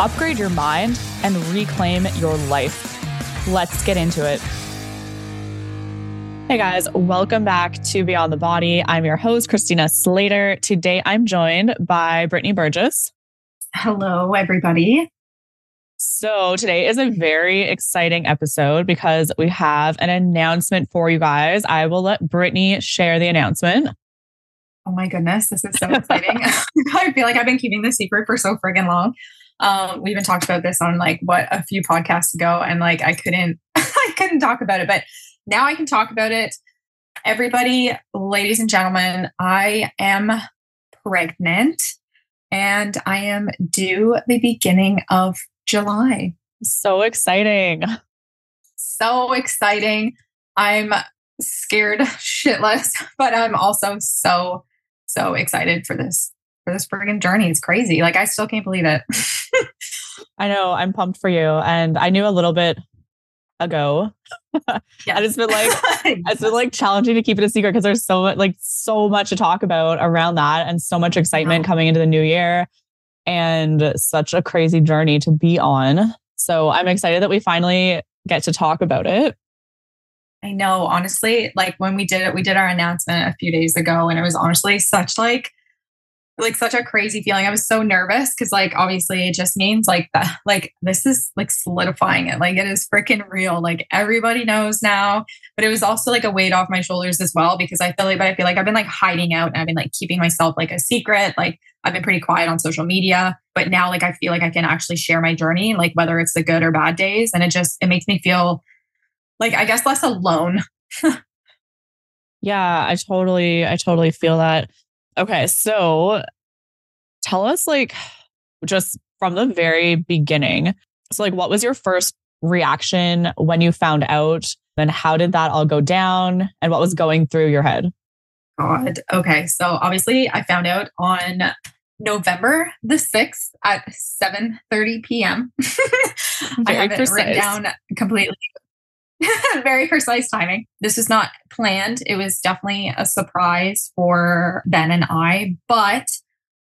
upgrade your mind, and reclaim your life. Let's get into it. Hey guys, welcome back to Beyond the Body. I'm your host, Christina Slater. Today I'm joined by Brittany Burgess. Hello, everybody. So, today is a very exciting episode because we have an announcement for you guys. I will let Brittany share the announcement. Oh my goodness, this is so exciting. I feel like I've been keeping this secret for so friggin' long. Um, we even talked about this on like what a few podcasts ago, and like I couldn't, I couldn't talk about it, but now I can talk about it. Everybody, ladies and gentlemen, I am pregnant, and I am due the beginning of July. So exciting. So exciting. I'm scared shitless, but I'm also so, so excited for this, for this friggin' journey. It's crazy. Like I still can't believe it. I know I'm pumped for you. And I knew a little bit ago. yeah. and it's been like it's been like challenging to keep it a secret because there's so much like so much to talk about around that and so much excitement coming into the new year and such a crazy journey to be on. So I'm excited that we finally get to talk about it. I know, honestly, like when we did it, we did our announcement a few days ago, and it was honestly such like like such a crazy feeling. I was so nervous because like obviously it just means like that like this is like solidifying it. Like it is freaking real. Like everybody knows now. But it was also like a weight off my shoulders as well because I feel like but I feel like I've been like hiding out and I've been like keeping myself like a secret. Like I've been pretty quiet on social media. But now like I feel like I can actually share my journey, like whether it's the good or bad days. And it just it makes me feel like I guess less alone. yeah, I totally I totally feel that. Okay, so tell us like just from the very beginning. So like what was your first reaction when you found out? And how did that all go down? And what was going through your head? God. Okay. So obviously I found out on November the 6th at 7 30 p.m. I have it written down completely. Very precise timing. This was not planned. It was definitely a surprise for Ben and I, but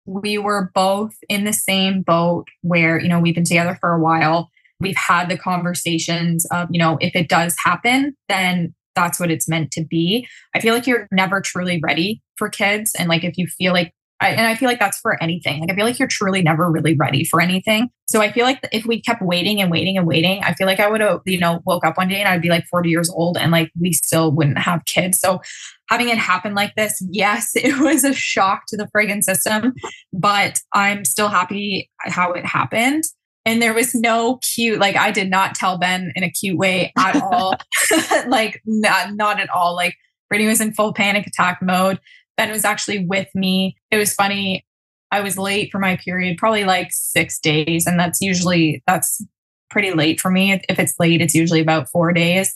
we were both in the same boat where, you know, we've been together for a while. We've had the conversations of, you know, if it does happen, then that's what it's meant to be. I feel like you're never truly ready for kids. And like, if you feel like I, and I feel like that's for anything. Like I feel like you're truly never really ready for anything. So I feel like if we kept waiting and waiting and waiting, I feel like I would have, you know, woke up one day and I'd be like 40 years old and like we still wouldn't have kids. So having it happen like this, yes, it was a shock to the friggin' system, but I'm still happy how it happened. And there was no cute, like I did not tell Ben in a cute way at all. like not, not at all. Like Brittany was in full panic attack mode. Ben was actually with me. It was funny. I was late for my period, probably like six days. And that's usually, that's pretty late for me. If it's late, it's usually about four days.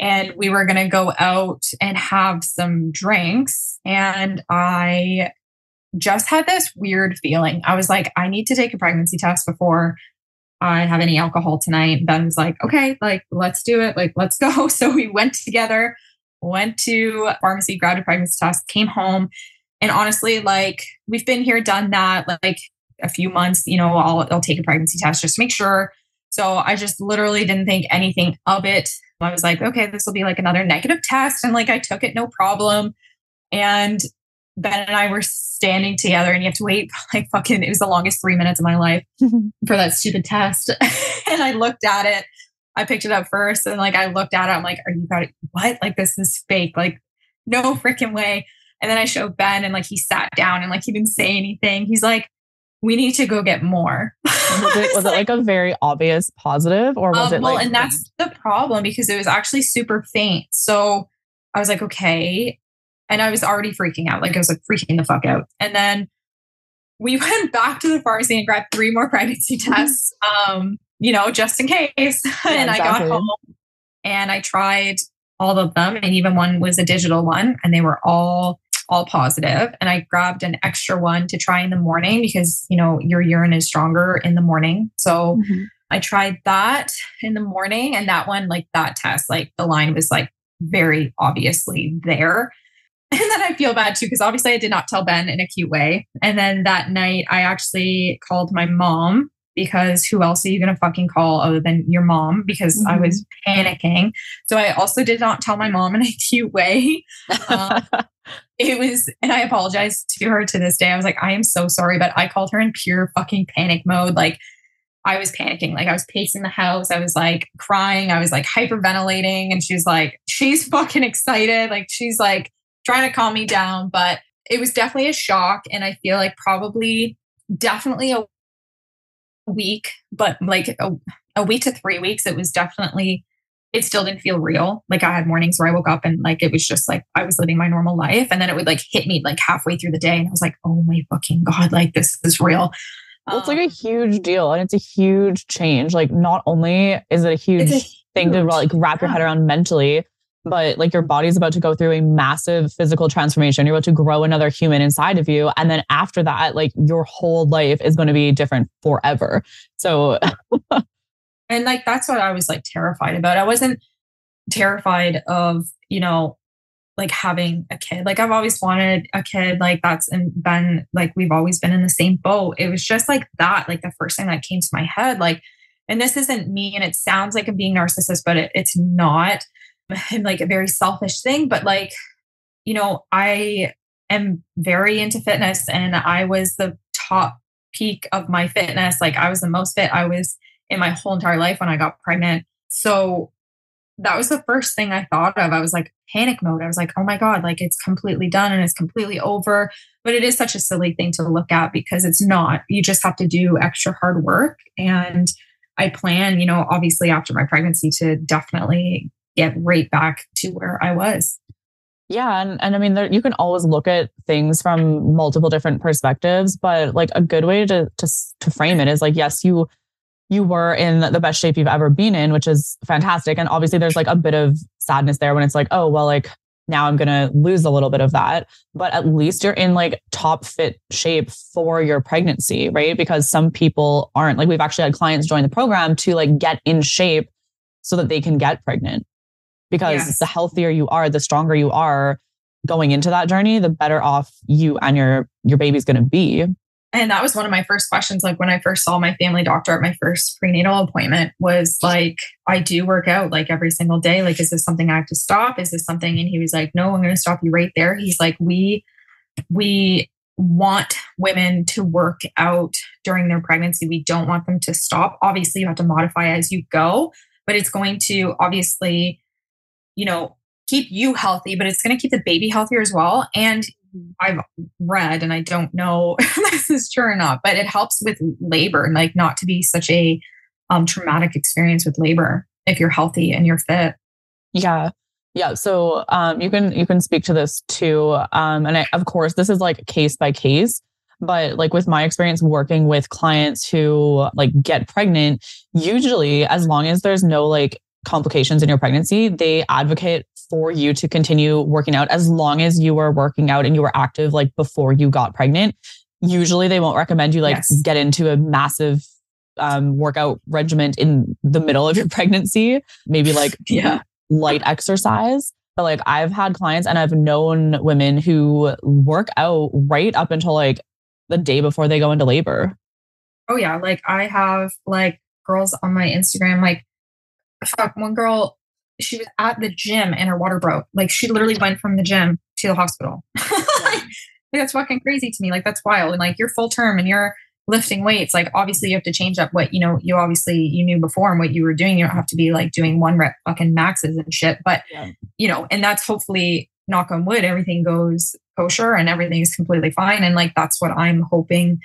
And we were going to go out and have some drinks. And I just had this weird feeling. I was like, I need to take a pregnancy test before I have any alcohol tonight. Ben was like, okay, like, let's do it. Like, let's go. So we went together went to pharmacy, grabbed a pregnancy test, came home. And honestly, like we've been here, done that, like a few months, you know, I'll, I'll take a pregnancy test just to make sure. So I just literally didn't think anything of it. I was like, okay, this will be like another negative test. And like I took it no problem. And Ben and I were standing together and you have to wait like fucking, it was the longest three minutes of my life for that stupid test. and I looked at it I picked it up first and like I looked at it, I'm like, are you got it? What? Like this is fake. Like, no freaking way. And then I showed Ben and like he sat down and like he didn't say anything. He's like, we need to go get more. was, it, was like, it, like, a very obvious positive or was um, it well, like and that's the problem because it was actually super faint. So I was like, okay. And I was already freaking out. Like I was like freaking the fuck out. And then we went back to the pharmacy and grabbed three more pregnancy tests. Um, you know, just in case. Yeah, and exactly. I got home and I tried all of them. And even one was a digital one and they were all all positive. And I grabbed an extra one to try in the morning because, you know, your urine is stronger in the morning. So mm-hmm. I tried that in the morning and that one, like that test, like the line was like very obviously there. And then I feel bad too, because obviously I did not tell Ben in a cute way. And then that night I actually called my mom because who else are you going to fucking call other than your mom? Because mm-hmm. I was panicking. So I also did not tell my mom in a cute way. Um, it was, and I apologize to her to this day. I was like, I am so sorry, but I called her in pure fucking panic mode. Like, I was panicking. Like, I was pacing the house. I was like crying. I was like hyperventilating. And she's like, she's fucking excited. Like, she's like trying to calm me down. But it was definitely a shock. And I feel like probably definitely a week, but like a, a week to three weeks, it was definitely, it still didn't feel real. Like I had mornings where I woke up and like it was just like I was living my normal life. And then it would like hit me like halfway through the day. And I was like, oh my fucking God, like this is real. Well, it's like a um, huge deal and it's a huge change. Like, not only is it a huge, a thing to like wrap your head around mentally, but like your body's about to go through a massive physical transformation. You're about to grow another human inside of you. And then after that, like your whole life is going to be different forever. So, and like that's what I was like terrified about. I wasn't terrified of, you know, like having a kid. Like I've always wanted a kid. Like that's been like we've always been in the same boat. It was just like that, like the first thing that came to my head. Like, and this isn't me, and it sounds like I'm being narcissist, but it, it's not and like a very selfish thing, but like, you know, I am very into fitness and I was the top peak of my fitness. Like I was the most fit I was in my whole entire life when I got pregnant. So that was the first thing I thought of. I was like panic mode. I was like, oh my God, like it's completely done and it's completely over. But it is such a silly thing to look at because it's not. You just have to do extra hard work. And I plan, you know, obviously after my pregnancy to definitely get right back to where I was. Yeah, and and I mean, there, you can always look at things from multiple different perspectives, but like a good way to to to frame it is like, yes, you you were in the best shape you've ever been in, which is fantastic, and obviously there's like a bit of sadness there when it's like, oh well, like now I'm gonna lose a little bit of that, but at least you're in like top fit shape for your pregnancy, right? Because some people aren't. Like we've actually had clients join the program to like get in shape so that they can get pregnant because yes. the healthier you are, the stronger you are going into that journey, the better off you and your your baby's going to be. And that was one of my first questions. Like when I first saw my family doctor at my first prenatal appointment, was like, I do work out like every single day. Like, is this something I have to stop? Is this something? And he was like, No, I'm going to stop you right there. He's like, We, we want women to work out during their pregnancy. We don't want them to stop. Obviously, you have to modify as you go, but it's going to obviously you know, keep you healthy, but it's going to keep the baby healthier as well. And I've read, and I don't know if this is true or not, but it helps with labor and like not to be such a um, traumatic experience with labor if you're healthy and you're fit. Yeah. Yeah. So um, you can you can speak to this too. Um, and I, of course, this is like case by case. But like with my experience working with clients who like get pregnant, usually as long as there's no like complications in your pregnancy, they advocate for you to continue working out as long as you were working out and you were active like before you got pregnant. Usually they won't recommend you like yes. get into a massive um, workout regimen in the middle of your pregnancy, maybe like yeah. light exercise. But like I've had clients and I've known women who work out right up until like the day before they go into labor. Oh yeah, like I have like girls on my Instagram like fuck, one girl, she was at the gym and her water broke. Like she literally went from the gym to the hospital. like, that's fucking crazy to me. Like that's wild. And like you're full term and you're lifting weights. Like obviously you have to change up what you know. You obviously you knew before and what you were doing. You don't have to be like doing one rep fucking maxes and shit. But yeah. you know, and that's hopefully knock on wood. Everything goes kosher and everything is completely fine. And like that's what I'm hoping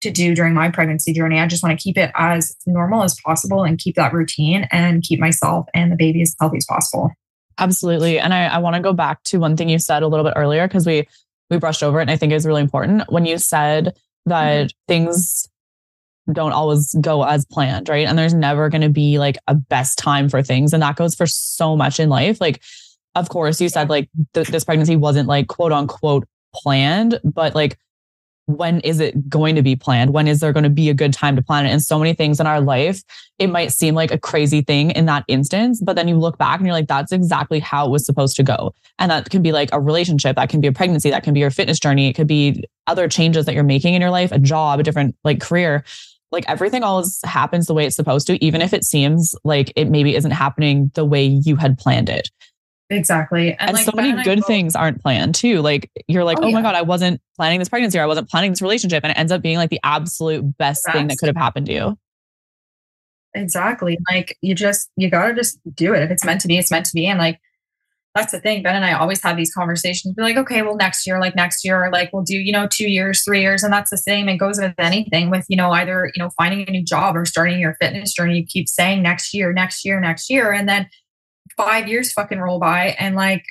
to do during my pregnancy journey. I just want to keep it as normal as possible and keep that routine and keep myself and the baby as healthy as possible. Absolutely. And I, I want to go back to one thing you said a little bit earlier because we we brushed over it and I think is really important. When you said that mm-hmm. things don't always go as planned, right? And there's never going to be like a best time for things. And that goes for so much in life. Like, of course, you said like th- this pregnancy wasn't like quote unquote planned, but like when is it going to be planned? When is there going to be a good time to plan it? And so many things in our life, it might seem like a crazy thing in that instance, but then you look back and you're like, that's exactly how it was supposed to go. And that can be like a relationship, that can be a pregnancy, that can be your fitness journey, it could be other changes that you're making in your life, a job, a different like career. Like everything always happens the way it's supposed to, even if it seems like it maybe isn't happening the way you had planned it. Exactly. And, and like so many good things aren't planned too. Like you're like, oh, oh yeah. my God, I wasn't planning this pregnancy or I wasn't planning this relationship. And it ends up being like the absolute best, best. thing that could have happened to you. Exactly. Like you just, you got to just do it. If it's meant to be, it's meant to be. And like, that's the thing. Ben and I always have these conversations. Be like, okay, well, next year, like next year, like we'll do, you know, two years, three years. And that's the same. It goes with anything with, you know, either, you know, finding a new job or starting your fitness journey. You keep saying next year, next year, next year. And then five years fucking roll by and like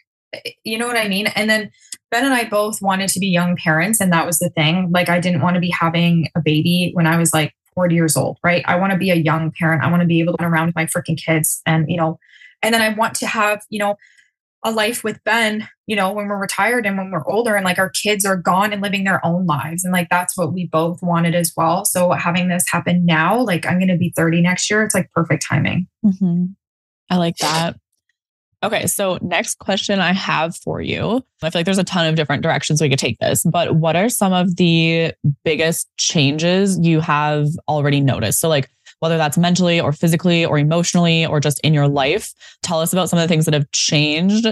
you know what I mean? And then Ben and I both wanted to be young parents, and that was the thing. Like, I didn't want to be having a baby when I was like 40 years old, right? I want to be a young parent. I want to be able to run around with my freaking kids, and you know, and then I want to have, you know, a life with Ben, you know, when we're retired and when we're older, and like our kids are gone and living their own lives, and like that's what we both wanted as well. So having this happen now, like I'm going to be 30 next year, it's like perfect timing. Mm-hmm. I like that. Okay, so next question I have for you. I feel like there's a ton of different directions we could take this, but what are some of the biggest changes you have already noticed? So, like, whether that's mentally or physically or emotionally or just in your life, tell us about some of the things that have changed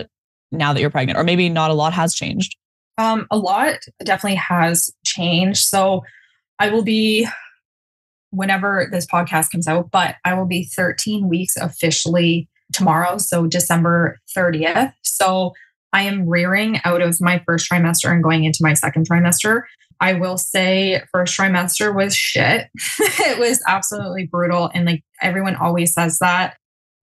now that you're pregnant, or maybe not a lot has changed. Um, a lot definitely has changed. So, I will be whenever this podcast comes out, but I will be 13 weeks officially tomorrow, so December 30th. So I am rearing out of my first trimester and going into my second trimester. I will say first trimester was shit. it was absolutely brutal and like everyone always says that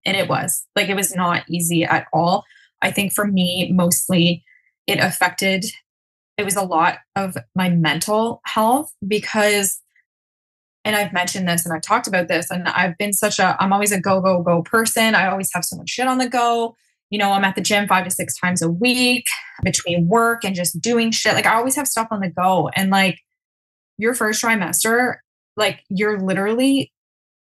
and it was. Like it was not easy at all. I think for me mostly it affected it was a lot of my mental health because and I've mentioned this and I've talked about this, and I've been such a, I'm always a go, go, go person. I always have so much shit on the go. You know, I'm at the gym five to six times a week between work and just doing shit. Like, I always have stuff on the go. And like, your first trimester, like, you're literally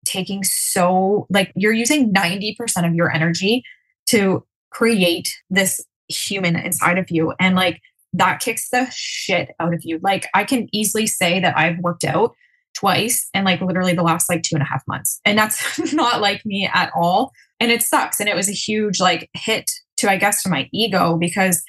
taking so, like, you're using 90% of your energy to create this human inside of you. And like, that kicks the shit out of you. Like, I can easily say that I've worked out twice and like literally the last like two and a half months. And that's not like me at all. And it sucks. And it was a huge like hit to, I guess, to my ego because,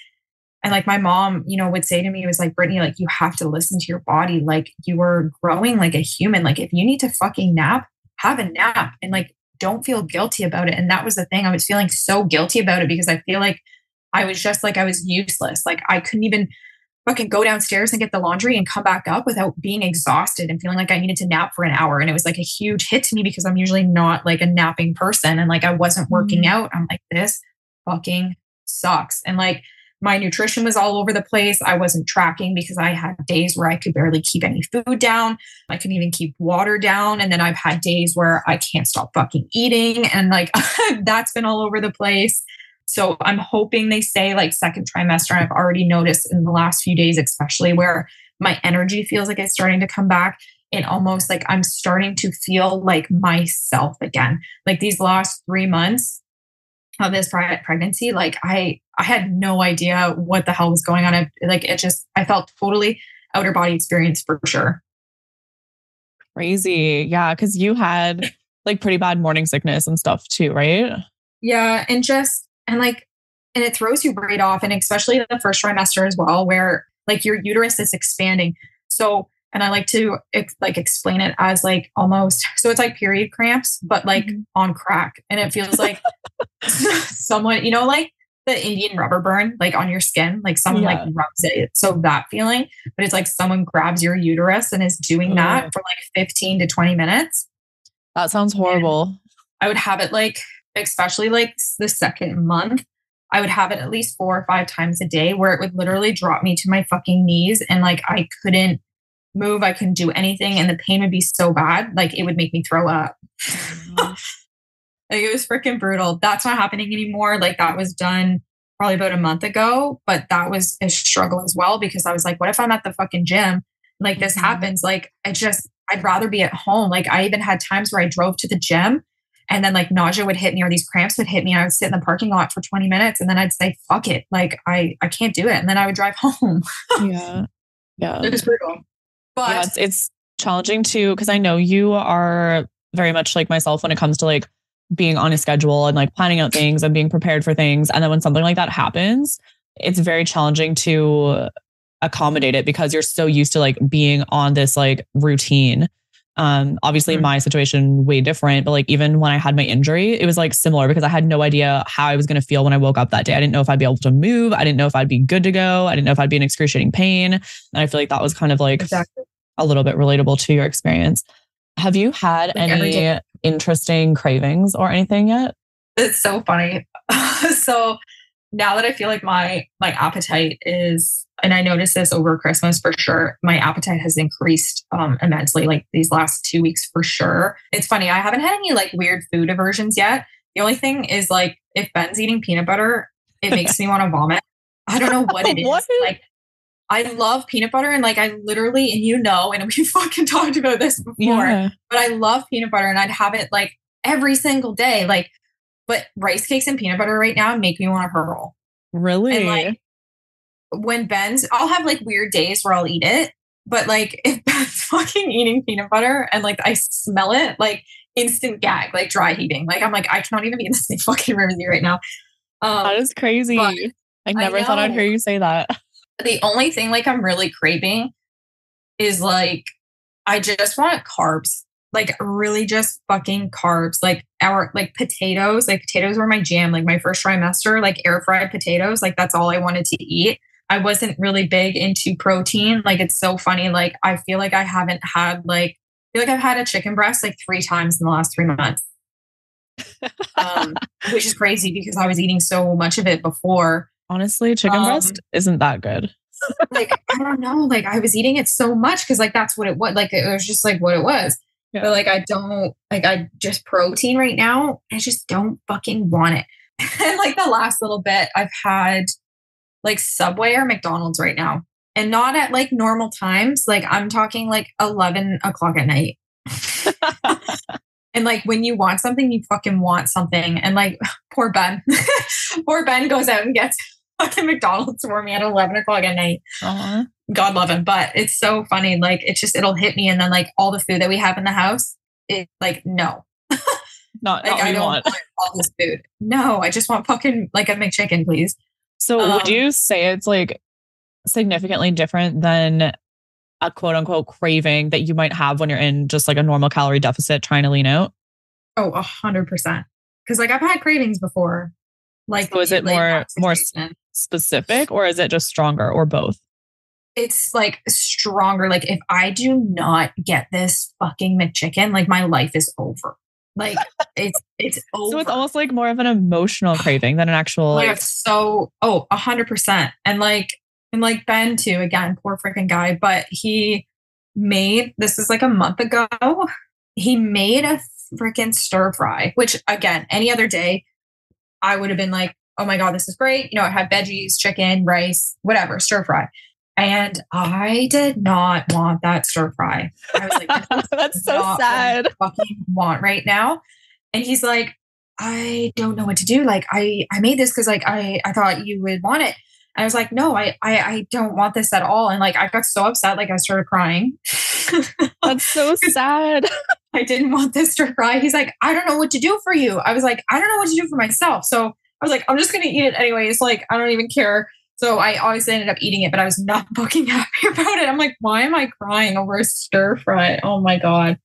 and like my mom, you know, would say to me, it was like, Brittany, like you have to listen to your body. Like you are growing like a human. Like if you need to fucking nap, have a nap and like don't feel guilty about it. And that was the thing. I was feeling so guilty about it because I feel like I was just like I was useless. Like I couldn't even fucking go downstairs and get the laundry and come back up without being exhausted and feeling like I needed to nap for an hour. And it was like a huge hit to me because I'm usually not like a napping person. And like I wasn't working mm-hmm. out. I'm like, this fucking sucks. And like my nutrition was all over the place. I wasn't tracking because I had days where I could barely keep any food down. I couldn't even keep water down. And then I've had days where I can't stop fucking eating. And like that's been all over the place. So I'm hoping they say like second trimester. I've already noticed in the last few days, especially where my energy feels like it's starting to come back and almost like I'm starting to feel like myself again. Like these last three months of this pregnancy, like I I had no idea what the hell was going on. I, like it just I felt totally outer body experience for sure. Crazy, yeah, because you had like pretty bad morning sickness and stuff too, right? Yeah, and just and like, and it throws you right off. And especially the first trimester as well, where like your uterus is expanding. So, and I like to ex- like explain it as like almost, so it's like period cramps, but like mm-hmm. on crack. And it feels like someone, you know, like the Indian rubber burn, like on your skin, like someone yeah. like rubs it. So that feeling, but it's like someone grabs your uterus and is doing that for like 15 to 20 minutes. That sounds horrible. And I would have it like especially like the second month, I would have it at least four or five times a day where it would literally drop me to my fucking knees and like I couldn't move, I couldn't do anything, and the pain would be so bad, like it would make me throw up. like it was freaking brutal. That's not happening anymore. Like that was done probably about a month ago, but that was a struggle as well because I was like, what if I'm at the fucking gym? Like this mm-hmm. happens. Like I just, I'd rather be at home. Like I even had times where I drove to the gym and then like nausea would hit me or these cramps would hit me. I would sit in the parking lot for 20 minutes and then I'd say, fuck it. Like I, I can't do it. And then I would drive home. yeah. Yeah. It was brutal. But yeah, it's, it's challenging too. Cause I know you are very much like myself when it comes to like being on a schedule and like planning out things and being prepared for things. And then when something like that happens, it's very challenging to accommodate it because you're so used to like being on this like routine. Um, obviously mm-hmm. my situation way different, but like even when I had my injury, it was like similar because I had no idea how I was going to feel when I woke up that day. I didn't know if I'd be able to move. I didn't know if I'd be good to go. I didn't know if I'd be in excruciating pain. And I feel like that was kind of like exactly. a little bit relatable to your experience. Have you had like any interesting cravings or anything yet? It's so funny. so now that I feel like my my appetite is, and I noticed this over Christmas for sure, my appetite has increased um, immensely. Like these last two weeks for sure. It's funny. I haven't had any like weird food aversions yet. The only thing is like if Ben's eating peanut butter, it makes me want to vomit. I don't know what it is. what? Like I love peanut butter and like I literally, and you know, and we fucking talked about this before, yeah. but I love peanut butter and I'd have it like every single day. Like, but rice cakes and peanut butter right now make me want to hurl. Really? And like when Ben's, I'll have like weird days where I'll eat it, but like if Ben's fucking eating peanut butter and like I smell it, like instant gag, like dry heaving. Like I'm like, I cannot even be in the same fucking room as you right now. Um, that is crazy. I never I thought I'd hear you say that the only thing like I'm really craving is like I just want carbs. Like really just fucking carbs. Like our like potatoes. Like potatoes were my jam. Like my first trimester, like air fried potatoes. Like that's all I wanted to eat. I wasn't really big into protein. Like it's so funny. Like I feel like I haven't had like I feel like I've had a chicken breast like three times in the last three months. um, which is crazy because I was eating so much of it before. Honestly, chicken um, breast isn't that good. like I don't know, like I was eating it so much because like that's what it was. Like it was just like what it was. Yeah. But like I don't like I just protein right now. I just don't fucking want it. and like the last little bit, I've had like Subway or McDonald's right now, and not at like normal times. Like I'm talking like eleven o'clock at night. And like when you want something, you fucking want something. And like poor Ben, poor Ben goes out and gets fucking McDonald's for me at 11 o'clock at night. Uh-huh. God love him. But it's so funny. Like, it's just, it'll hit me. And then, like, all the food that we have in the house, it, like, no. Not, like, not I don't want. want. all this food. No, I just want fucking, like, a McChicken, please. So, um, would you say it's like significantly different than a quote unquote craving that you might have when you're in just like a normal calorie deficit trying to lean out? Oh, a hundred percent. Cause like I've had cravings before. Like, so is it more more specific or is it just stronger or both? It's like stronger. Like if I do not get this fucking McChicken, like my life is over. Like it's it's over. So it's almost like more of an emotional craving than an actual like, like so oh a hundred percent. And like and like Ben too, again, poor freaking guy, but he made this is like a month ago. He made a freaking stir fry, which again, any other day, I would have been like, oh my God, this is great. You know, it had veggies, chicken, rice, whatever, stir fry. And I did not want that stir fry. I was like, that's so sad. fucking want right now. And he's like, I don't know what to do. Like, I I made this because like I I thought you would want it. And I was like, no, I, I I don't want this at all. And like I got so upset, like I started crying. That's so sad. I didn't want this to fry. He's like, I don't know what to do for you. I was like, I don't know what to do for myself. So I was like, I'm just gonna eat it anyways. Like, I don't even care. So I obviously ended up eating it, but I was not fucking happy about it. I'm like, why am I crying over a stir fry? Oh my God.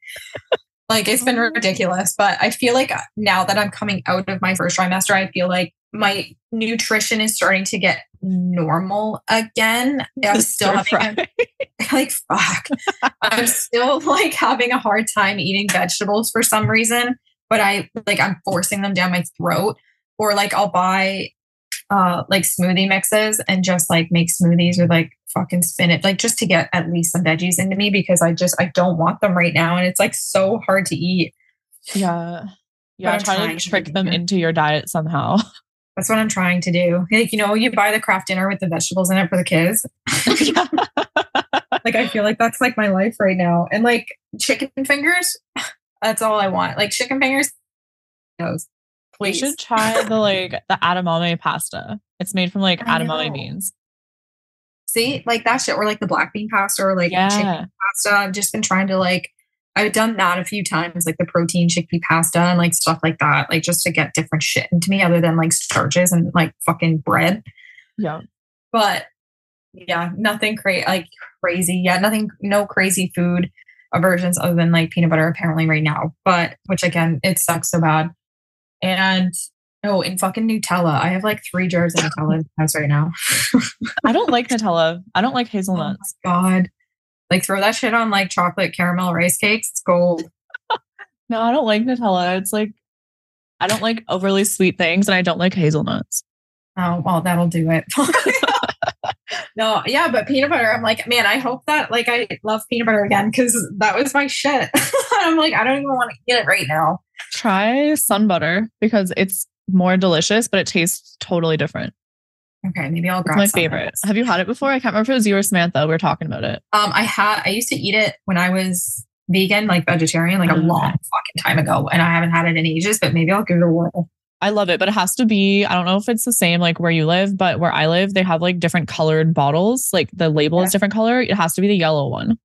like it's been ridiculous. But I feel like now that I'm coming out of my first trimester, I feel like my nutrition is starting to get normal again. I'm still having a, like fuck. I'm still like having a hard time eating vegetables for some reason, but I like I'm forcing them down my throat or like I'll buy uh like smoothie mixes and just like make smoothies with like fucking spinach, like just to get at least some veggies into me because I just I don't want them right now. And it's like so hard to eat. Yeah. Yeah. i'm trying to trick them into your diet somehow. That's what I'm trying to do. Like, you know, you buy the Kraft Dinner with the vegetables in it for the kids. like I feel like that's like my life right now. And like chicken fingers, that's all I want. Like chicken fingers. Those. Please. You should try the like the edamame pasta. It's made from like edamame beans. See, like that shit, or like the black bean pasta, or like yeah. chicken pasta. I've just been trying to like, I've done that a few times, like the protein chickpea pasta and like stuff like that, like just to get different shit into me other than like starches and like fucking bread. Yeah. But yeah, nothing crazy, like crazy. Yeah, nothing, no crazy food aversions other than like peanut butter apparently right now. But which again, it sucks so bad. And Oh, in fucking Nutella. I have like three jars of Nutella in the house right now. I don't like Nutella. I don't like oh hazelnuts. Oh God. Like throw that shit on like chocolate caramel rice cakes. It's gold. no, I don't like Nutella. It's like I don't like overly sweet things and I don't like hazelnuts. Oh, well, that'll do it. no, yeah, but peanut butter, I'm like, man, I hope that like I love peanut butter again because that was my shit. I'm like, I don't even want to eat it right now. Try SunButter because it's more delicious, but it tastes totally different. Okay, maybe I'll grab it's my favorite. Have you had it before? I can't remember if it was you or Samantha. We were talking about it. Um, I had I used to eat it when I was vegan, like vegetarian, like a mm-hmm. long fucking time ago, and I haven't had it in ages. But maybe I'll give it a whirl. I love it, but it has to be. I don't know if it's the same like where you live, but where I live, they have like different colored bottles. Like the label yeah. is different color. It has to be the yellow one.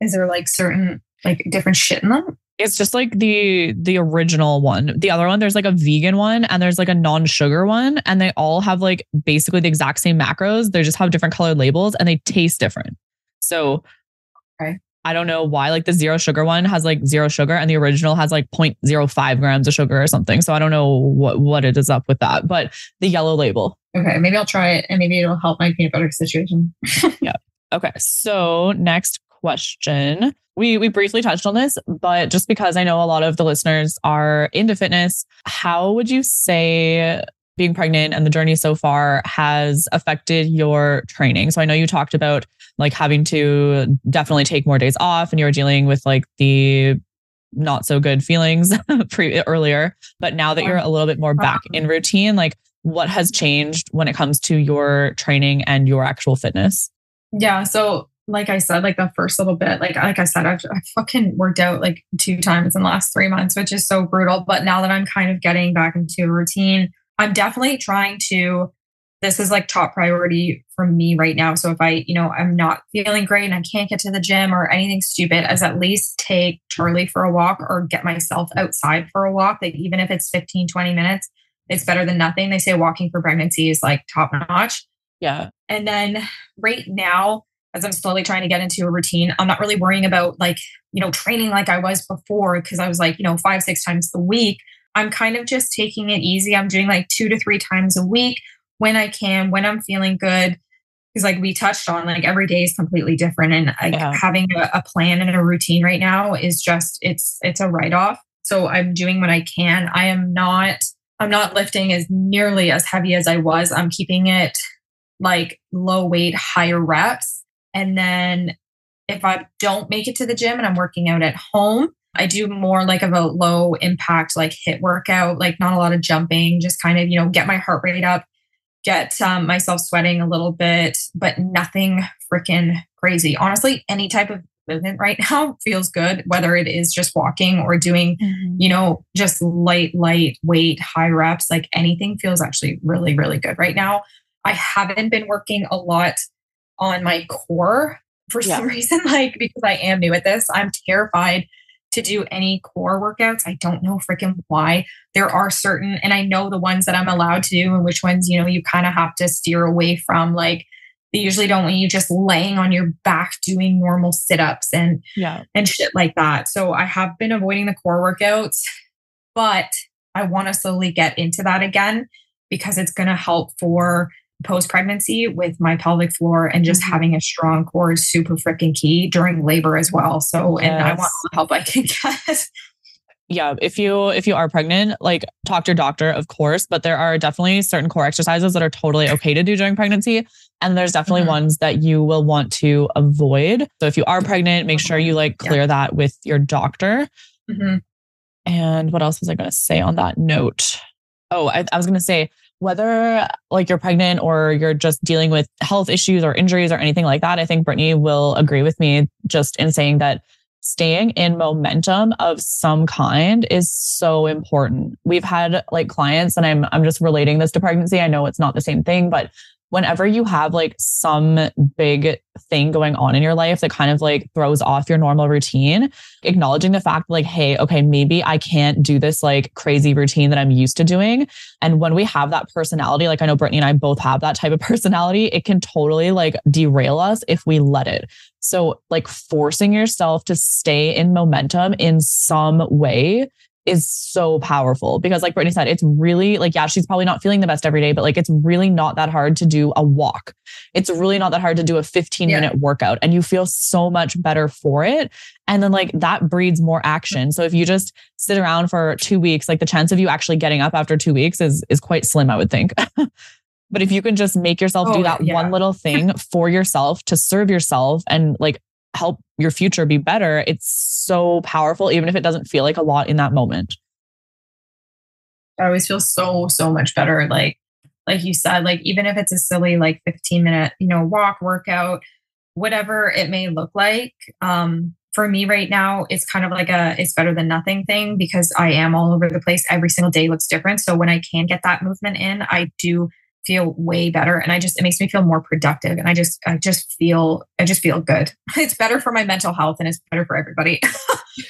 Is there like certain like different shit in them? It's just like the the original one. The other one, there's like a vegan one and there's like a non-sugar one, and they all have like basically the exact same macros. They just have different colored labels and they taste different. So okay. I don't know why like the zero sugar one has like zero sugar and the original has like 0.05 grams of sugar or something. So I don't know what what it is up with that, but the yellow label. Okay, maybe I'll try it and maybe it'll help my peanut butter situation. yeah. Okay. So next question we we briefly touched on this, but just because I know a lot of the listeners are into fitness, how would you say being pregnant and the journey so far has affected your training? So I know you talked about like having to definitely take more days off and you were dealing with like the not so good feelings pre- earlier, but now that you're a little bit more uh-huh. back in routine, like what has changed when it comes to your training and your actual fitness? Yeah, so like I said, like the first little bit, like like I said, I've, I fucking worked out like two times in the last three months, which is so brutal. But now that I'm kind of getting back into a routine, I'm definitely trying to. This is like top priority for me right now. So if I, you know, I'm not feeling great and I can't get to the gym or anything stupid, as at least take Charlie for a walk or get myself outside for a walk. Like even if it's 15, 20 minutes, it's better than nothing. They say walking for pregnancy is like top notch. Yeah. And then right now, as I'm slowly trying to get into a routine, I'm not really worrying about like, you know, training like I was before because I was like, you know, five, six times a week. I'm kind of just taking it easy. I'm doing like two to three times a week when I can, when I'm feeling good. Because like we touched on, like every day is completely different. And like yeah. having a, a plan and a routine right now is just it's it's a write-off. So I'm doing what I can. I am not I'm not lifting as nearly as heavy as I was. I'm keeping it like low weight, higher reps and then if I don't make it to the gym and I'm working out at home, I do more like of a low impact, like HIIT workout, like not a lot of jumping, just kind of, you know, get my heart rate up, get um, myself sweating a little bit, but nothing freaking crazy. Honestly, any type of movement right now feels good, whether it is just walking or doing, mm-hmm. you know, just light, light weight, high reps, like anything feels actually really, really good right now. I haven't been working a lot on my core for yeah. some reason, like because I am new at this. I'm terrified to do any core workouts. I don't know freaking why. There are certain, and I know the ones that I'm allowed to do and which ones, you know, you kind of have to steer away from. Like they usually don't want you just laying on your back doing normal sit-ups and yeah and shit like that. So I have been avoiding the core workouts, but I want to slowly get into that again because it's going to help for post pregnancy with my pelvic floor and just mm-hmm. having a strong core is super freaking key during labor as well. So, yes. and I want all the help I can get. yeah, if you if you are pregnant, like talk to your doctor, of course, but there are definitely certain core exercises that are totally okay to do during pregnancy. And there's definitely mm-hmm. ones that you will want to avoid. So if you are pregnant, make sure you like clear yeah. that with your doctor. Mm-hmm. And what else was I going to say on that note? Oh, I, I was going to say whether like you're pregnant or you're just dealing with health issues or injuries or anything like that, I think Brittany will agree with me just in saying that staying in momentum of some kind is so important. We've had like clients and I'm I'm just relating this to pregnancy. I know it's not the same thing, but whenever you have like some big thing going on in your life that kind of like throws off your normal routine, acknowledging the fact like, hey, okay, maybe I can't do this like crazy routine that I'm used to doing. And when we have that personality, like I know Brittany and I both have that type of personality, it can totally like derail us if we let it. So, like forcing yourself to stay in momentum in some way is so powerful because like Brittany said, it's really like, yeah, she's probably not feeling the best every day, but like it's really not that hard to do a walk. It's really not that hard to do a 15 yeah. minute workout and you feel so much better for it. And then like that breeds more action. So if you just sit around for two weeks, like the chance of you actually getting up after two weeks is is quite slim, I would think. but if you can just make yourself oh, do that yeah. one little thing for yourself to serve yourself and like help your future be better, it's so powerful, even if it doesn't feel like a lot in that moment. I always feel so, so much better. Like, like you said, like even if it's a silly, like 15 minute, you know, walk, workout, whatever it may look like. Um, for me right now, it's kind of like a it's better than nothing thing because I am all over the place. Every single day looks different. So when I can get that movement in, I do feel way better. And i just it makes me feel more productive. And i just i just feel i just feel good. It's better for my mental health and it's better for everybody.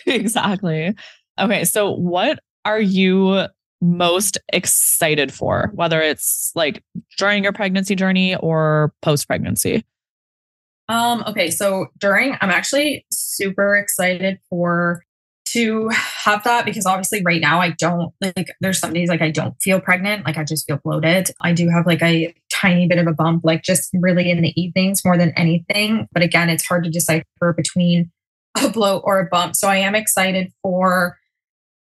Exactly. Okay so what are you most excited for? Whether it's like during your pregnancy journey or post pregnancy um okay so during i'm actually super excited for to have that because obviously right now I don't like there's some days like I don't feel pregnant like I just feel bloated. I do have like a tiny bit of a bump like just really in the evenings more than anything, but again it's hard to decipher between a bloat or a bump. So I am excited for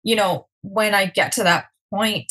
you know when I get to that point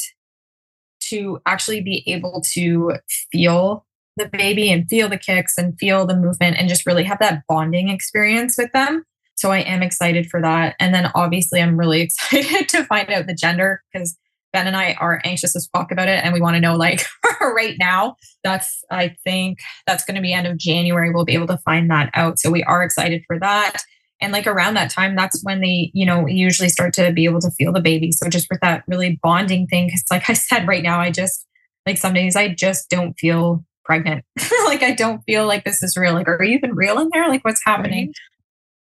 to actually be able to feel the baby and feel the kicks and feel the movement and just really have that bonding experience with them so I am excited for that. And then obviously, I'm really excited to find out the gender because Ben and I are anxious as fuck about it. And we want to know, like, right now. That's, I think, that's going to be end of January. We'll be able to find that out. So we are excited for that. And like around that time, that's when they, you know, usually start to be able to feel the baby. So just with that really bonding thing, because like I said, right now, I just, like some days I just don't feel pregnant. like I don't feel like this is real. Like, are you even real in there? Like, what's happening?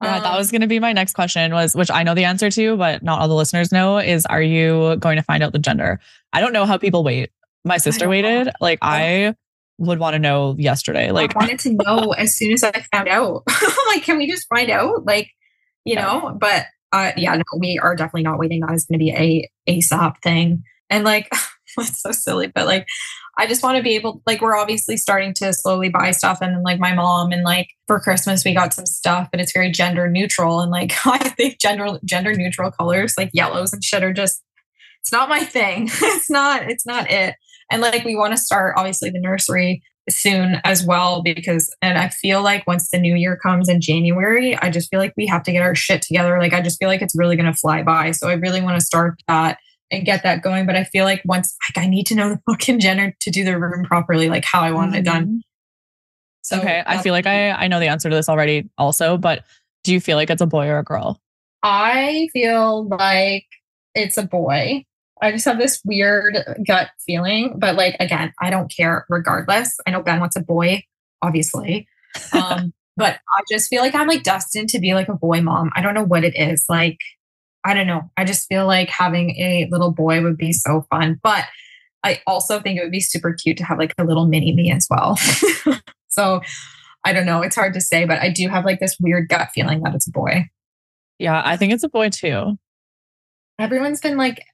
That was going to be my next question was which I know the answer to, but not all the listeners know is are you going to find out the gender? I don't know how people wait. My sister waited. Know. Like I would want to know yesterday. Like I wanted to know as soon as I found out. like can we just find out? Like, you know, but uh yeah, no, we are definitely not waiting. That is going to be a ASAP thing. And like it's so silly, but like I just want to be able, like, we're obviously starting to slowly buy stuff. And then, like my mom, and like for Christmas, we got some stuff, but it's very gender neutral. And like, I think gender, gender neutral colors, like yellows and shit, are just, it's not my thing. it's not, it's not it. And like, we want to start obviously the nursery soon as well because and I feel like once the new year comes in January, I just feel like we have to get our shit together. Like I just feel like it's really going to fly by. So I really want to start that and get that going. But I feel like once like I need to know the book fucking gender to do the room properly, like how I want mm-hmm. it done. Mm-hmm. So okay, I feel like I I know the answer to this already also, but do you feel like it's a boy or a girl? I feel like it's a boy. I just have this weird gut feeling, but like again, I don't care regardless. I know Ben wants a boy, obviously. Um, but I just feel like I'm like destined to be like a boy mom. I don't know what it is. Like I don't know. I just feel like having a little boy would be so fun. But I also think it would be super cute to have like a little mini me as well. so I don't know. It's hard to say, but I do have like this weird gut feeling that it's a boy. Yeah, I think it's a boy too. Everyone's been like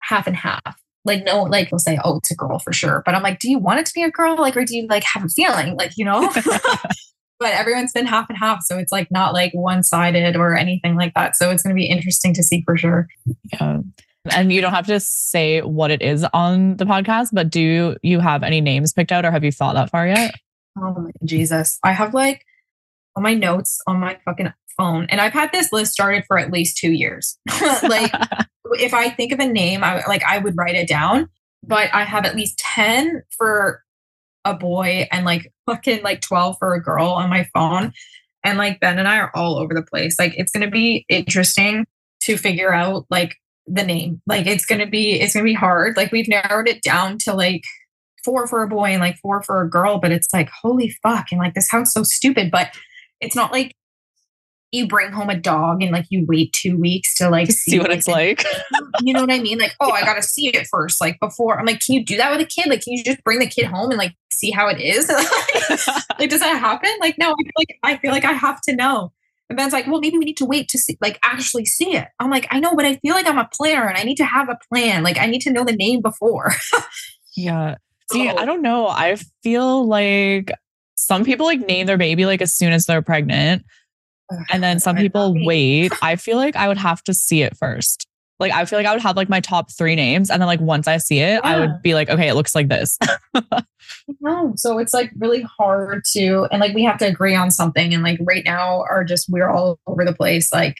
half and half. Like, no, like we'll say, oh, it's a girl for sure. But I'm like, do you want it to be a girl? Like, or do you like have a feeling? Like, you know? but everyone's been half and half. So it's like not like one sided or anything like that. So it's going to be interesting to see for sure. Yeah. And you don't have to say what it is on the podcast, but do you have any names picked out or have you thought that far yet? Oh my Jesus. I have like on my notes on my fucking phone, and I've had this list started for at least two years. like if I think of a name, I like I would write it down, but I have at least 10 for a boy and like fucking like 12 for a girl on my phone. And like Ben and I are all over the place. Like it's gonna be interesting to figure out like the name. Like it's gonna be it's gonna be hard. Like we've narrowed it down to like four for a boy and like four for a girl, but it's like holy fuck. And like this sounds so stupid, but it's not like you bring home a dog and like you wait two weeks to like see, see what it's like. you know what I mean? Like, oh, I gotta see it first, like before. I'm like, can you do that with a kid? Like, can you just bring the kid home and like see how it is? like, does that happen? Like, no, I feel like I feel like I have to know. And Ben's like, well, maybe we need to wait to see, like, actually see it. I'm like, I know, but I feel like I'm a planner and I need to have a plan. Like, I need to know the name before. yeah. See. I don't know. I feel like some people like name their baby like as soon as they're pregnant. And then some people wait. I feel like I would have to see it first. Like I feel like I would have like my top three names, and then like once I see it, yeah. I would be like, okay, it looks like this. no, so it's like really hard to, and like we have to agree on something, and like right now are just we're all over the place. Like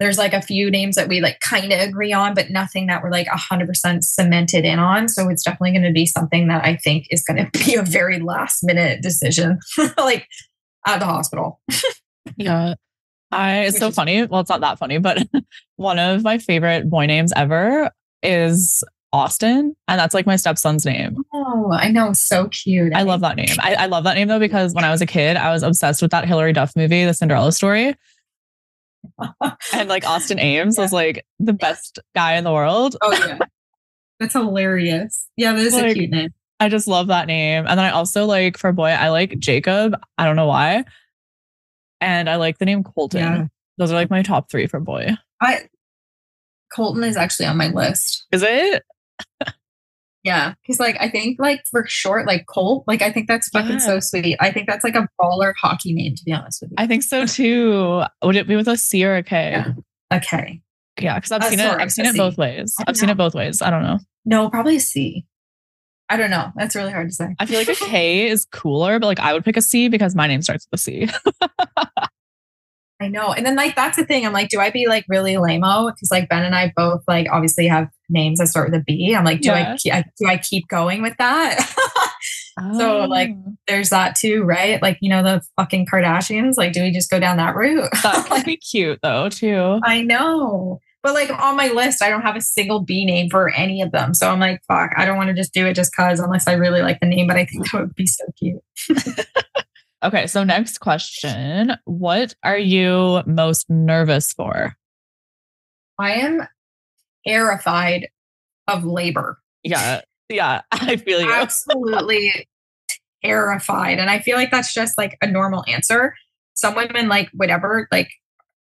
there's like a few names that we like kind of agree on, but nothing that we're like hundred percent cemented in on. So it's definitely going to be something that I think is going to be a very last minute decision, like at the hospital. Yeah. I it's so funny. Well, it's not that funny, but one of my favorite boy names ever is Austin, and that's like my stepson's name. Oh, I know, so cute. I, love that name. I, I, love that name though because when I was a kid, I was obsessed with that Hilary Duff movie, The Cinderella Story. and like Austin Ames yeah. was like the best guy in the world. Oh yeah, that's hilarious. Yeah, that is like, a cute name. I just love that name. And then I also like for boy, I like Jacob. I don't know why and I like the name Colton. Yeah. Those are like my top three for boy. I Colton is actually on my list. Is it? yeah, he's like I think like for short, like Colt. Like I think that's fucking yeah. so sweet. I think that's like a baller hockey name, to be honest with you. I think so too. Would it be with a C or a K? Yeah. A K. Yeah, because I've uh, seen sorry, it. I've seen it both ways. I've know. seen it both ways. I don't know. No, probably a C. I don't know. That's really hard to say. I feel like a K is cooler, but like I would pick a C because my name starts with a C. I know. And then like that's the thing. I'm like, do I be like really lameo? Because like Ben and I both like obviously have names that start with a B. I'm like, do yeah. I do I keep going with that? oh. So like oh. there's that too, right? Like, you know, the fucking Kardashians. Like, do we just go down that route? that could be cute though, too. I know. But like on my list, I don't have a single B name for any of them. So I'm like, fuck, I don't want to just do it just cause unless I really like the name, but I think that would be so cute. okay. So next question. What are you most nervous for? I am terrified of labor. Yeah. Yeah. I feel you. Absolutely terrified. And I feel like that's just like a normal answer. Some women like whatever, like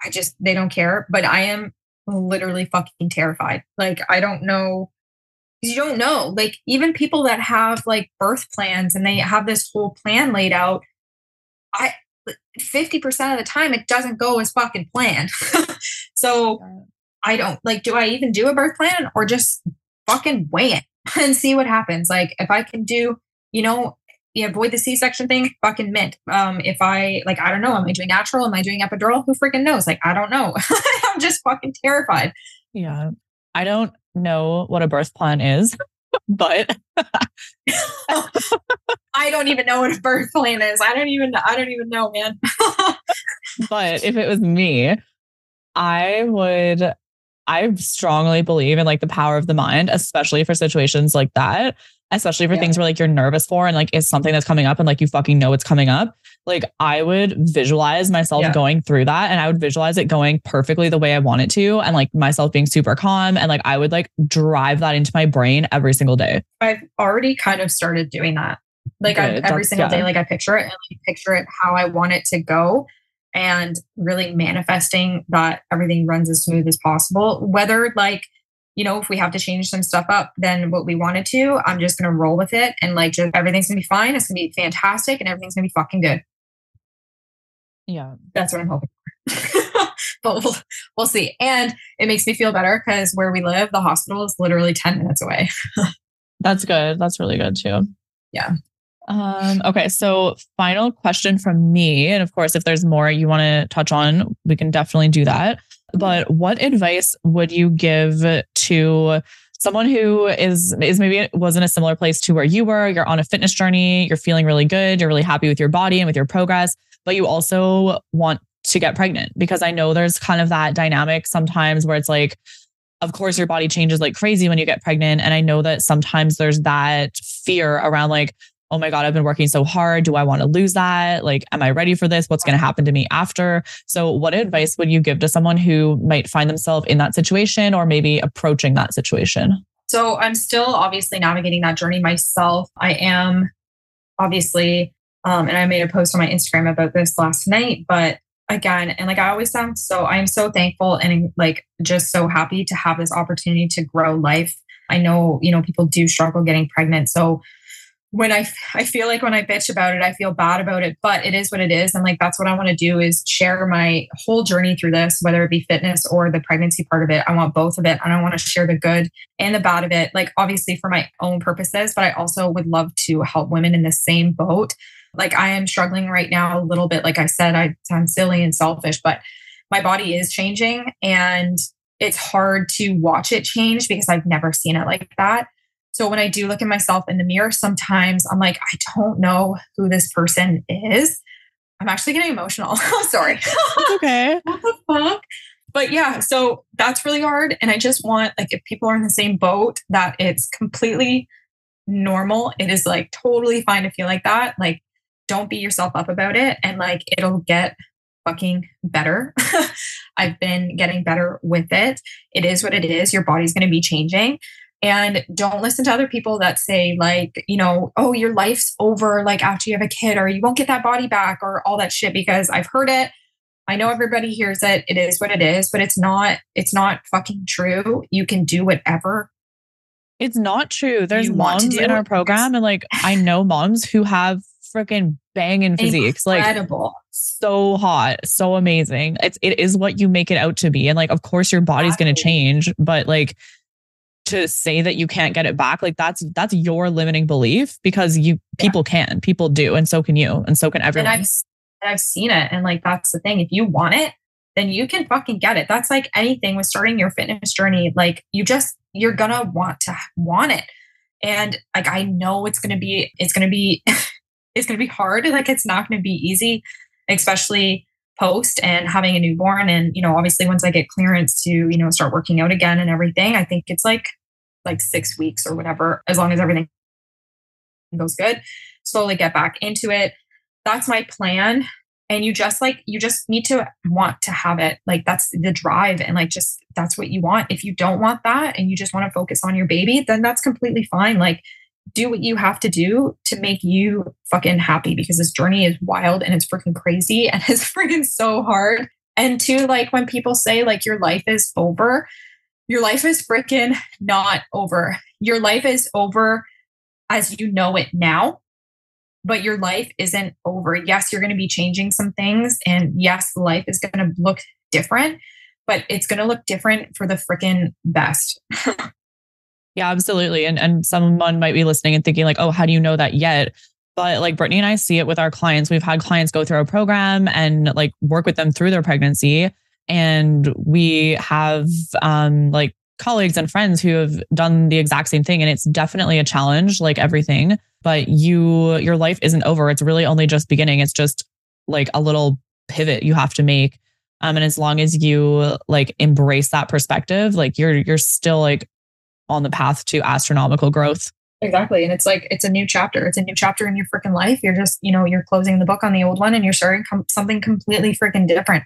I just they don't care. But I am literally fucking terrified. Like, I don't know. You don't know. Like, even people that have like birth plans and they have this whole plan laid out, I 50% of the time it doesn't go as fucking planned. so I don't like, do I even do a birth plan or just fucking weigh it and see what happens? Like, if I can do, you know, yeah, avoid the C-section thing, fucking mint. Um, if I like, I don't know, am I doing natural? Am I doing epidural? Who freaking knows? Like, I don't know. I'm just fucking terrified. Yeah. I don't know what a birth plan is, but I don't even know what a birth plan is. I don't even I don't even know, man. but if it was me, I would I strongly believe in like the power of the mind, especially for situations like that especially for yeah. things where like you're nervous for and like it's something that's coming up and like you fucking know it's coming up. Like I would visualize myself yeah. going through that and I would visualize it going perfectly the way I want it to and like myself being super calm and like I would like drive that into my brain every single day. I've already kind of started doing that. Like I, every single yeah. day, like I picture it and like picture it how I want it to go and really manifesting that everything runs as smooth as possible. Whether like you know, if we have to change some stuff up than what we wanted to, I'm just going to roll with it. And like, just everything's going to be fine. It's going to be fantastic and everything's going to be fucking good. Yeah. That's what I'm hoping for. but we'll, we'll see. And it makes me feel better because where we live, the hospital is literally 10 minutes away. That's good. That's really good too. Yeah. Um, okay, so final question from me. And of course, if there's more you want to touch on, we can definitely do that. But what advice would you give to someone who is is maybe was in a similar place to where you were? You're on a fitness journey, you're feeling really good, you're really happy with your body and with your progress, but you also want to get pregnant because I know there's kind of that dynamic sometimes where it's like, of course, your body changes like crazy when you get pregnant. And I know that sometimes there's that fear around like, oh my God, I've been working so hard. Do I want to lose that? Like, am I ready for this? What's going to happen to me after? So, what advice would you give to someone who might find themselves in that situation or maybe approaching that situation? So, I'm still obviously navigating that journey myself. I am obviously, um, and I made a post on my Instagram about this last night, but again, and like I always sound so, I'm so thankful and like just so happy to have this opportunity to grow life. I know, you know, people do struggle getting pregnant. So, when I I feel like when I bitch about it, I feel bad about it, but it is what it is. And like that's what I want to do is share my whole journey through this, whether it be fitness or the pregnancy part of it. I want both of it. And I want to share the good and the bad of it, like obviously for my own purposes, but I also would love to help women in the same boat. Like I am struggling right now a little bit. Like I said, I sound silly and selfish, but my body is changing and it's hard to watch it change because I've never seen it like that. So when I do look at myself in the mirror, sometimes I'm like, I don't know who this person is. I'm actually getting emotional. I'm sorry. okay. what the fuck? But yeah, so that's really hard. And I just want, like, if people are in the same boat, that it's completely normal. It is like totally fine to feel like that. Like, don't beat yourself up about it. And like, it'll get fucking better. I've been getting better with it. It is what it is. Your body's going to be changing and don't listen to other people that say like you know oh your life's over like after you have a kid or you won't get that body back or all that shit because i've heard it. I know everybody hears it. It is what it is but it's not it's not fucking true. You can do whatever it's not true. There's moms in our program and like i know moms who have freaking banging physiques Incredible. like so hot so amazing. It's it is what you make it out to be and like of course your body's going to change but like to say that you can't get it back like that's that's your limiting belief because you yeah. people can people do and so can you and so can everyone. And I've, and I've seen it and like that's the thing if you want it then you can fucking get it. That's like anything with starting your fitness journey like you just you're gonna want to want it. And like i know it's gonna be it's gonna be it's gonna be hard like it's not gonna be easy especially post and having a newborn and you know obviously once i get clearance to you know start working out again and everything i think it's like like six weeks or whatever, as long as everything goes good, slowly get back into it. That's my plan. And you just like, you just need to want to have it. Like, that's the drive. And like, just that's what you want. If you don't want that and you just want to focus on your baby, then that's completely fine. Like, do what you have to do to make you fucking happy because this journey is wild and it's freaking crazy and it's freaking so hard. And to like, when people say like your life is over, your life is freaking not over. Your life is over as you know it now, but your life isn't over. Yes, you're going to be changing some things. And yes, life is going to look different, but it's going to look different for the freaking best. yeah, absolutely. And, and someone might be listening and thinking, like, oh, how do you know that yet? But like Brittany and I see it with our clients. We've had clients go through our program and like work with them through their pregnancy and we have um, like colleagues and friends who have done the exact same thing. And it's definitely a challenge, like everything. But you, your life isn't over. It's really only just beginning. It's just like a little pivot you have to make. Um, and as long as you like embrace that perspective, like you're you're still like on the path to astronomical growth. Exactly. And it's like, it's a new chapter. It's a new chapter in your freaking life. You're just, you know, you're closing the book on the old one and you're starting com- something completely freaking different.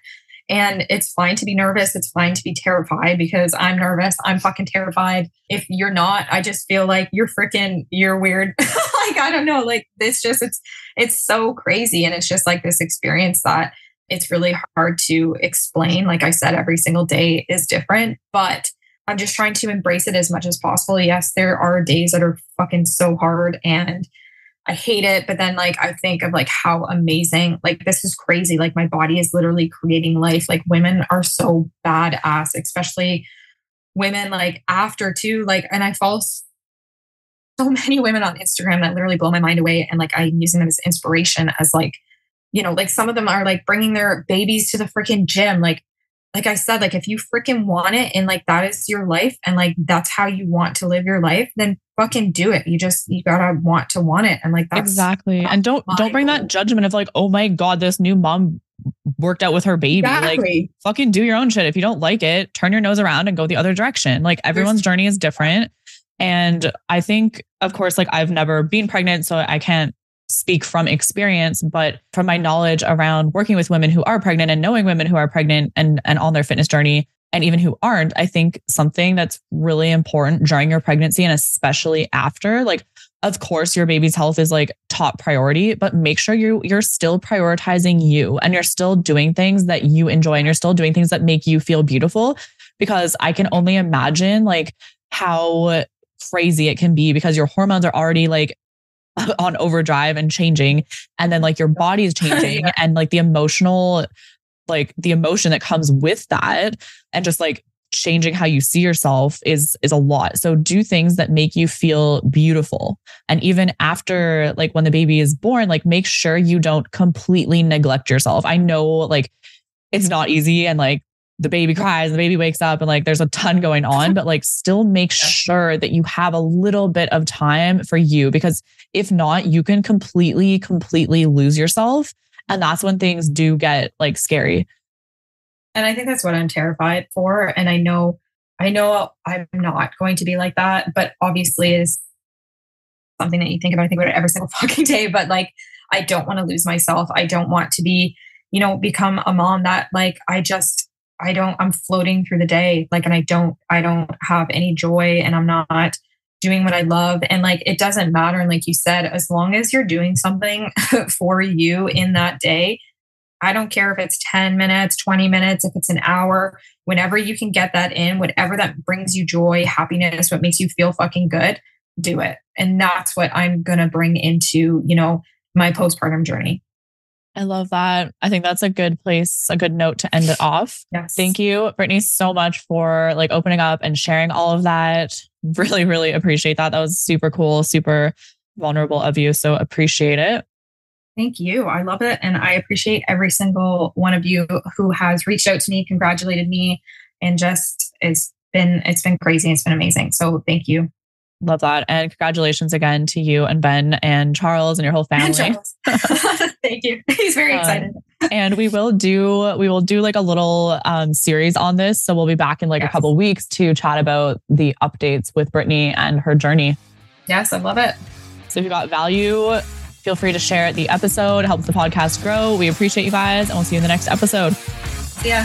And it's fine to be nervous. It's fine to be terrified because I'm nervous. I'm fucking terrified. If you're not, I just feel like you're freaking, you're weird. like, I don't know. Like this just, it's, it's so crazy. And it's just like this experience that it's really hard to explain. Like I said, every single day is different, but I'm just trying to embrace it as much as possible. Yes, there are days that are fucking so hard and I hate it. But then like I think of like how amazing, like this is crazy. Like my body is literally creating life. Like women are so badass, especially women like after too. Like, and I follow so many women on Instagram that literally blow my mind away. And like I'm using them as inspiration as like, you know, like some of them are like bringing their babies to the freaking gym. Like like I said, like if you freaking want it and like that is your life and like that's how you want to live your life, then fucking do it. You just you gotta want to want it. And like that's exactly. And don't don't bring that judgment of like, oh my God, this new mom worked out with her baby. Exactly. Like fucking do your own shit. If you don't like it, turn your nose around and go the other direction. Like everyone's journey is different. And I think, of course, like I've never been pregnant, so I can't speak from experience, but from my knowledge around working with women who are pregnant and knowing women who are pregnant and, and on their fitness journey, and even who aren't, I think something that's really important during your pregnancy and especially after, like, of course, your baby's health is like top priority, but make sure you you're still prioritizing you and you're still doing things that you enjoy and you're still doing things that make you feel beautiful. Because I can only imagine like how crazy it can be because your hormones are already like on overdrive and changing and then like your body is changing and like the emotional like the emotion that comes with that and just like changing how you see yourself is is a lot. So do things that make you feel beautiful. And even after like when the baby is born like make sure you don't completely neglect yourself. I know like it's not easy and like the baby cries, the baby wakes up, and like there's a ton going on, but like still make sure that you have a little bit of time for you because if not, you can completely, completely lose yourself. And that's when things do get like scary. And I think that's what I'm terrified for. And I know, I know I'm not going to be like that, but obviously is something that you think about. I think about it every single fucking day, but like I don't want to lose myself. I don't want to be, you know, become a mom that like I just I don't, I'm floating through the day. Like, and I don't, I don't have any joy and I'm not doing what I love. And like, it doesn't matter. And like you said, as long as you're doing something for you in that day, I don't care if it's 10 minutes, 20 minutes, if it's an hour, whenever you can get that in, whatever that brings you joy, happiness, what makes you feel fucking good, do it. And that's what I'm going to bring into, you know, my postpartum journey. I love that. I think that's a good place, a good note to end it off. Yes. Thank you, Brittany, so much for like opening up and sharing all of that. Really, really appreciate that. That was super cool, super vulnerable of you. So appreciate it. Thank you. I love it. And I appreciate every single one of you who has reached out to me, congratulated me, and just it's been it's been crazy. It's been amazing. So thank you. Love that. And congratulations again to you and Ben and Charles and your whole family. Thank you. He's very um, excited. And we will do we will do like a little um, series on this. So we'll be back in like yes. a couple weeks to chat about the updates with Brittany and her journey. Yes, I love it. So if you got value, feel free to share the episode. It helps the podcast grow. We appreciate you guys, and we'll see you in the next episode. See ya.